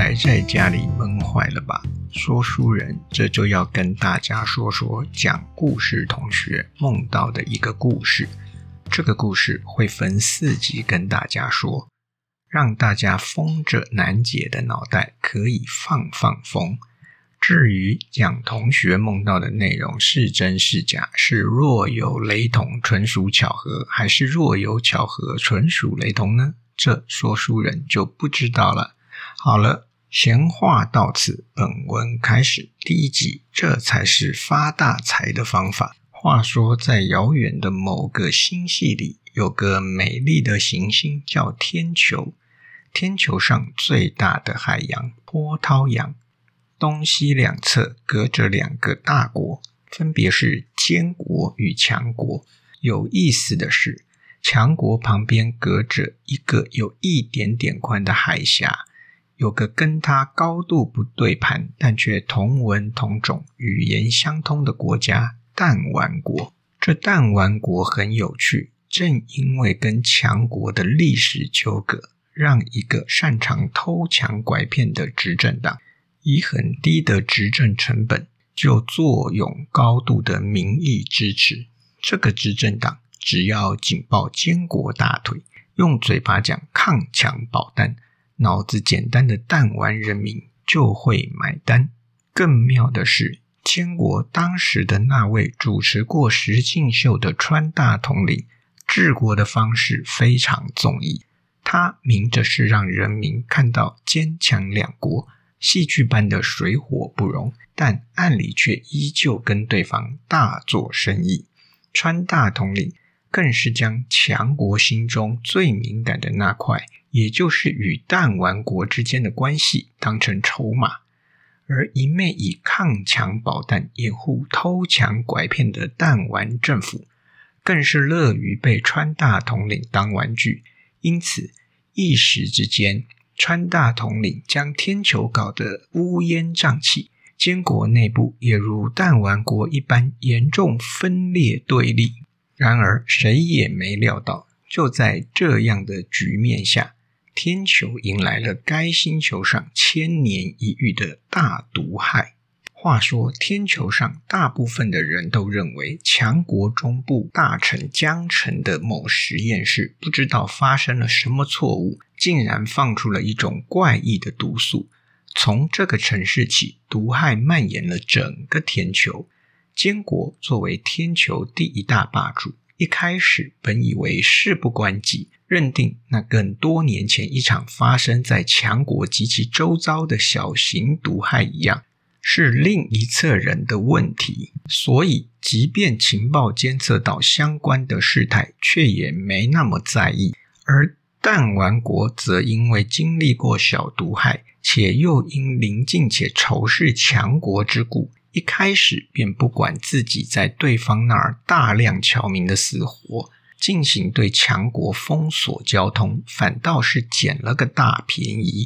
宅在家里闷坏了吧？说书人这就要跟大家说说讲故事同学梦到的一个故事。这个故事会分四集跟大家说，让大家封着难解的脑袋可以放放风。至于讲同学梦到的内容是真是假，是若有雷同纯属巧合，还是若有巧合纯属雷同呢？这说书人就不知道了。好了，闲话到此，本文开始。第一集，这才是发大财的方法。话说，在遥远的某个星系里，有个美丽的行星叫天球。天球上最大的海洋波涛洋，东西两侧隔着两个大国，分别是坚国与强国。有意思的是，强国旁边隔着一个有一点点宽的海峡。有个跟他高度不对盘，但却同文同种、语言相通的国家——弹丸国。这弹丸国很有趣，正因为跟强国的历史纠葛，让一个擅长偷抢拐骗的执政党，以很低的执政成本，就坐拥高度的民意支持。这个执政党只要紧抱坚国大腿，用嘴巴讲抗强保弹。脑子简单的弹丸人民就会买单。更妙的是，千国当时的那位主持过实境秀的川大统领，治国的方式非常综艺。他明着是让人民看到坚强两国戏剧般的水火不容，但暗里却依旧跟对方大做生意。川大统领更是将强国心中最敏感的那块。也就是与弹丸国之间的关系当成筹码，而一面以抗强保弹掩护偷抢拐骗的弹丸政府，更是乐于被川大统领当玩具。因此，一时之间，川大统领将天球搞得乌烟瘴气，监国内部也如弹丸国一般严重分裂对立。然而，谁也没料到，就在这样的局面下。天球迎来了该星球上千年一遇的大毒害。话说，天球上大部分的人都认为，强国中部大城江城的某实验室不知道发生了什么错误，竟然放出了一种怪异的毒素。从这个城市起，毒害蔓延了整个天球。坚国作为天球第一大霸主，一开始本以为事不关己。认定那跟多年前一场发生在强国及其周遭的小型毒害一样，是另一侧人的问题，所以即便情报监测到相关的事态，却也没那么在意。而弹丸国则因为经历过小毒害，且又因邻近且仇视强国之故，一开始便不管自己在对方那儿大量侨民的死活。进行对强国封锁交通，反倒是捡了个大便宜，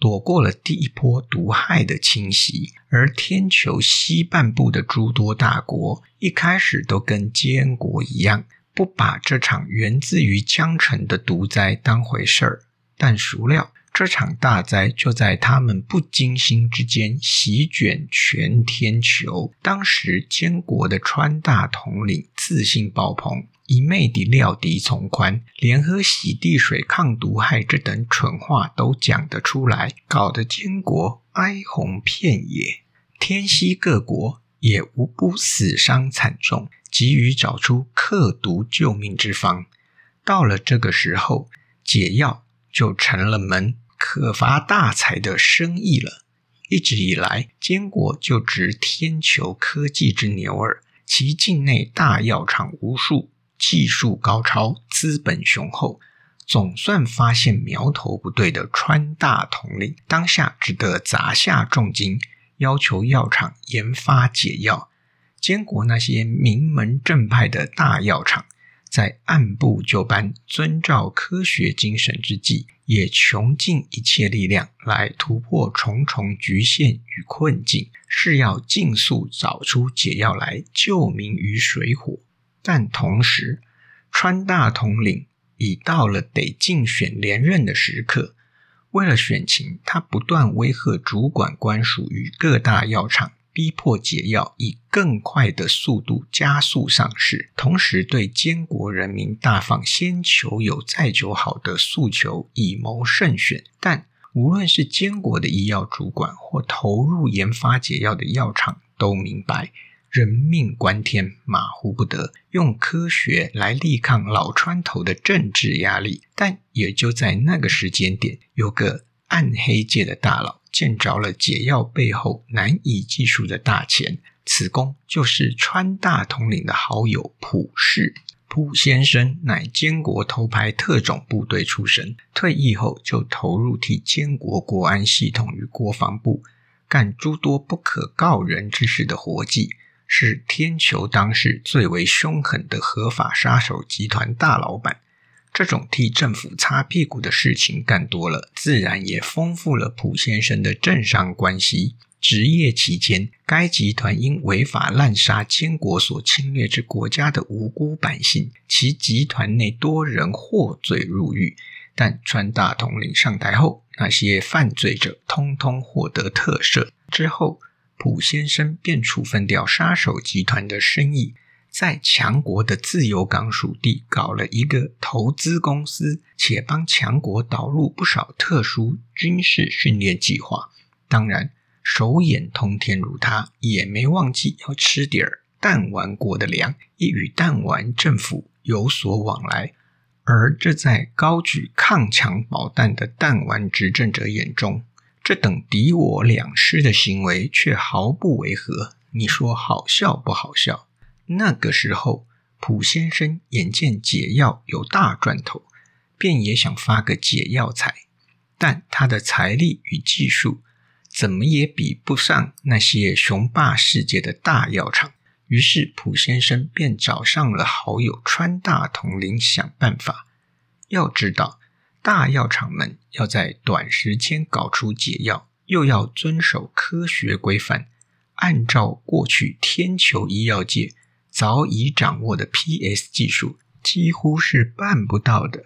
躲过了第一波毒害的侵袭。而天球西半部的诸多大国，一开始都跟坚国一样，不把这场源自于江城的毒灾当回事儿。但孰料，这场大灾就在他们不经心之间席卷全天球。当时监国的川大统领自信爆棚。一昧地料敌从宽，连喝洗地水抗毒害这等蠢话都讲得出来，搞得监国哀鸿遍野。天西各国也无不死伤惨重，急于找出克毒救命之方。到了这个时候，解药就成了门可发大财的生意了。一直以来，坚国就值天球科技之牛耳，其境内大药厂无数。技术高超，资本雄厚，总算发现苗头不对的川大统领，当下只得砸下重金，要求药厂研发解药。坚果那些名门正派的大药厂，在按部就班、遵照科学精神之际，也穷尽一切力量来突破重重局限与困境，是要尽速找出解药来救民于水火。但同时，川大统领已到了得竞选连任的时刻，为了选情，他不断威吓主管官署与各大药厂。逼迫解药以更快的速度加速上市，同时对监国人民大放先求有再求好的诉求，以谋胜选。但无论是监国的医药主管或投入研发解药的药厂，都明白人命关天，马虎不得，用科学来力抗老川头的政治压力。但也就在那个时间点，有个暗黑界的大佬。见着了解药背后难以计数的大钱，此公就是川大统领的好友普氏。普先生乃监国头牌特种部队出身，退役后就投入替监国国安系统与国防部干诸多不可告人之事的活计，是天球当时最为凶狠的合法杀手集团大老板。这种替政府擦屁股的事情干多了，自然也丰富了普先生的政商关系。职业期间，该集团因违法滥杀监国所侵略之国家的无辜百姓，其集团内多人获罪入狱。但川大统领上台后，那些犯罪者通通获得特赦。之后，普先生便处分掉杀手集团的生意。在强国的自由港属地搞了一个投资公司，且帮强国导入不少特殊军事训练计划。当然，手眼通天如他，也没忘记要吃点儿弹丸国的粮，亦与弹丸政府有所往来。而这在高举抗强保弹的弹丸执政者眼中，这等敌我两失的行为却毫不违和。你说好笑不好笑？那个时候，普先生眼见解药有大赚头，便也想发个解药财，但他的财力与技术怎么也比不上那些雄霸世界的大药厂。于是，普先生便找上了好友川大统领想办法。要知道，大药厂们要在短时间搞出解药，又要遵守科学规范，按照过去天球医药界。早已掌握的 PS 技术几乎是办不到的。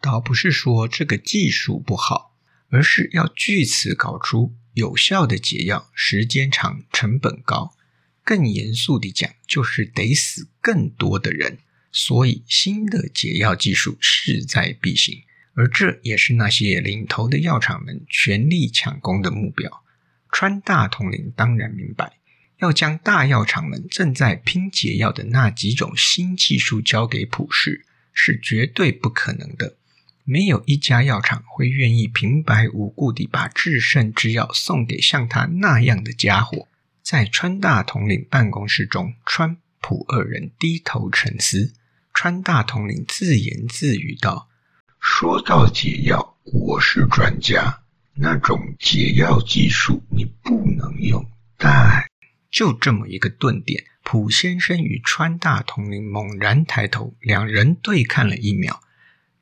倒不是说这个技术不好，而是要据此搞出有效的解药，时间长、成本高。更严肃地讲，就是得死更多的人。所以，新的解药技术势在必行，而这也是那些领头的药厂们全力抢攻的目标。川大统领当然明白。要将大药厂们正在拼解药的那几种新技术交给普世，是绝对不可能的。没有一家药厂会愿意平白无故地把制胜之药送给像他那样的家伙。在川大统领办公室中，川普二人低头沉思。川大统领自言自语道：“说到解药，我是专家，那种解药技术你不能用，但……”就这么一个顿点，普先生与川大统领猛然抬头，两人对看了一秒，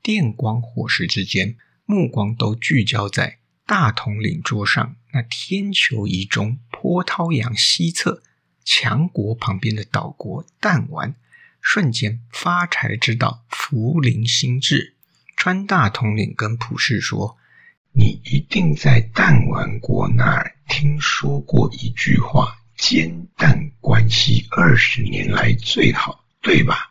电光火石之间，目光都聚焦在大统领桌上那天球仪中波涛洋西侧强国旁边的岛国弹丸，瞬间发财之道福临心智。川大统领跟普世说：“你一定在弹丸国那儿听说过一句话。”煎蛋关系二十年来最好，对吧？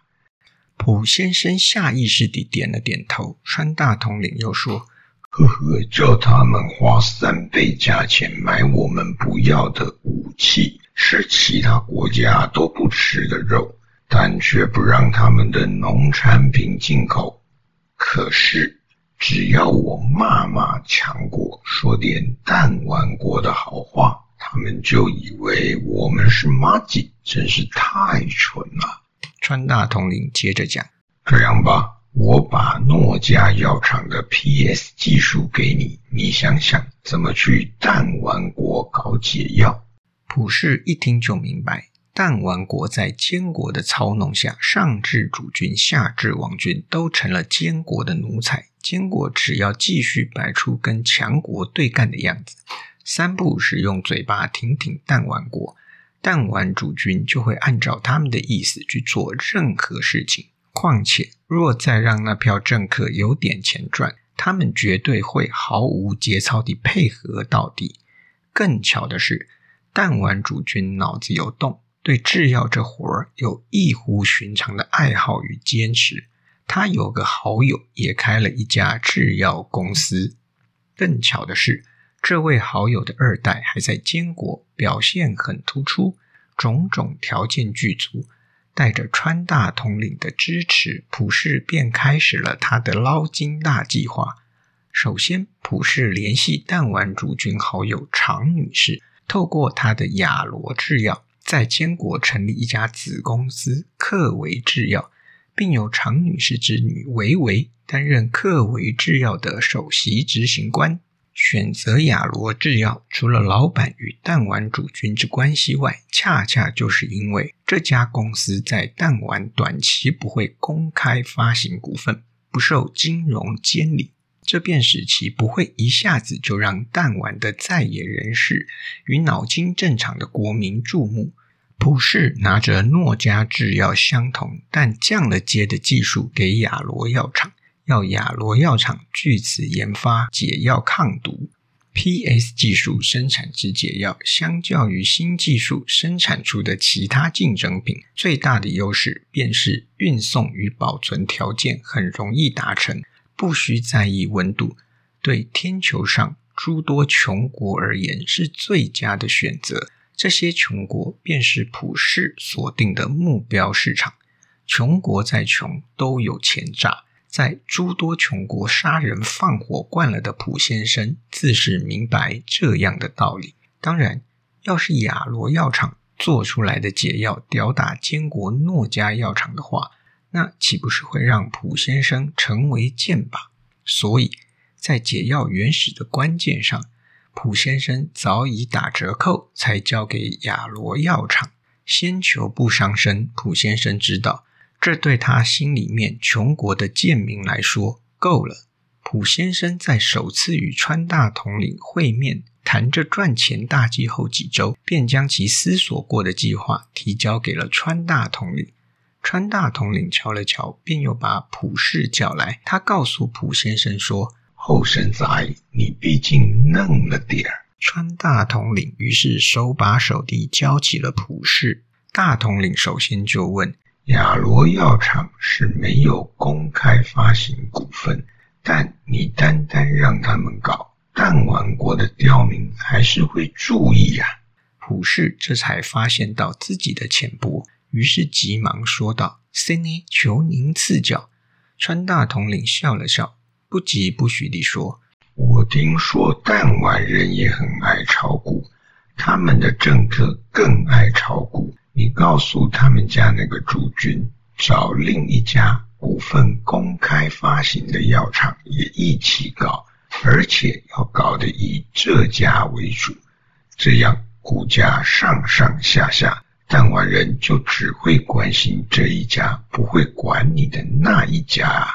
普先生下意识地点了点头。川大统领又说：“呵呵，叫他们花三倍价钱买我们不要的武器，是其他国家都不吃的肉，但却不让他们的农产品进口。可是，只要我骂骂强国，说点弹丸国的好话。”他们就以为我们是马吉，真是太蠢了。川大统领接着讲：“这样吧，我把诺家药厂的 PS 技术给你，你想想怎么去弹丸国搞解药。”普世一听就明白，弹丸国在监国的操弄下，上至主君，下至王君，都成了监国的奴才。监国只要继续摆出跟强国对干的样子。三不使用嘴巴挺挺弹丸国，弹丸主君就会按照他们的意思去做任何事情。况且，若再让那票政客有点钱赚，他们绝对会毫无节操地配合到底。更巧的是，弹丸主君脑子有洞，对制药这活儿有异乎寻常的爱好与坚持。他有个好友也开了一家制药公司。更巧的是，这位好友的二代还在监国，表现很突出，种种条件具足。带着川大统领的支持，普氏便开始了他的捞金大计划。首先，普氏联系弹丸主君好友常女士，透过她的亚罗制药，在坚国成立一家子公司克维制药，并由常女士之女维维担任克维制药的首席执行官。选择亚罗制药，除了老板与弹丸主君之关系外，恰恰就是因为这家公司在弹丸短期不会公开发行股份，不受金融监理，这便使其不会一下子就让弹丸的在野人士与脑筋正常的国民注目。普氏拿着诺加制药相同但降了阶的技术给亚罗药厂。要亚罗药厂据此研发解药抗毒，PS 技术生产之解药，相较于新技术生产出的其他竞争品，最大的优势便是运送与保存条件很容易达成，不需在意温度，对天球上诸多穷国而言是最佳的选择。这些穷国便是普世锁定的目标市场，穷国再穷都有钱诈。在诸多穷国杀人放火惯了的普先生，自是明白这样的道理。当然，要是亚罗药厂做出来的解药吊打坚国诺家药厂的话，那岂不是会让普先生成为箭靶？所以在解药原始的关键上，普先生早已打折扣，才交给亚罗药厂。先求不伤身，普先生知道。这对他心里面穷国的贱民来说够了。普先生在首次与川大统领会面，谈着赚钱大计后几周，便将其思索过的计划提交给了川大统领。川大统领瞧了瞧，便又把普氏叫来。他告诉普先生说：“后生仔，你毕竟嫩了点儿。”川大统领于是手把手地教起了普氏。大统领首先就问。亚罗药厂是没有公开发行股份，但你单单让他们搞，弹丸国的刁民还是会注意呀。普氏这才发现到自己的浅薄，于是急忙说道：“森尼，求您赐教。”川大统领笑了笑，不疾不徐地说：“我听说弹丸人也很爱炒股，他们的政客更爱炒股。”你告诉他们家那个主君，找另一家股份公开发行的药厂也一起搞，而且要搞得以这家为主，这样股价上上下下，弹丸人就只会关心这一家，不会管你的那一家啊！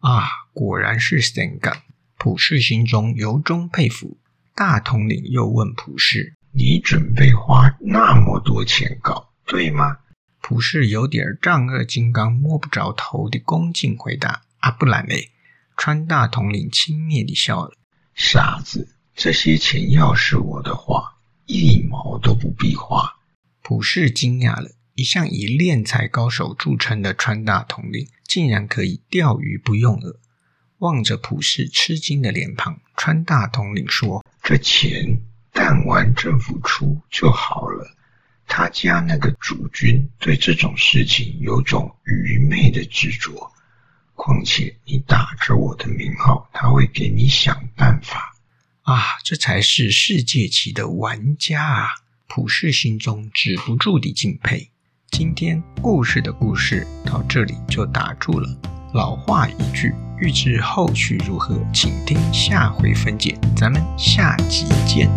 啊，果然是神干！普氏心中由衷佩服。大统领又问普氏。你准备花那么多钱搞，对吗？普世有点丈二金刚摸不着头的恭敬回答：“啊，不然嘞。”川大统领轻蔑地笑了：“傻子，这些钱要是我的话，一毛都不必花。”普世惊讶了，一向以敛财高手著称的川大统领，竟然可以钓鱼不用饵。望着普世吃惊的脸庞，川大统领说：“这钱。”弹丸政府出就好了。他家那个主君对这种事情有种愚昧的执着。况且你打着我的名号，他会给你想办法啊！这才是世界级的玩家啊！普世心中止不住的敬佩。今天故事的故事到这里就打住了。老话一句，欲知后续如何，请听下回分解。咱们下集见。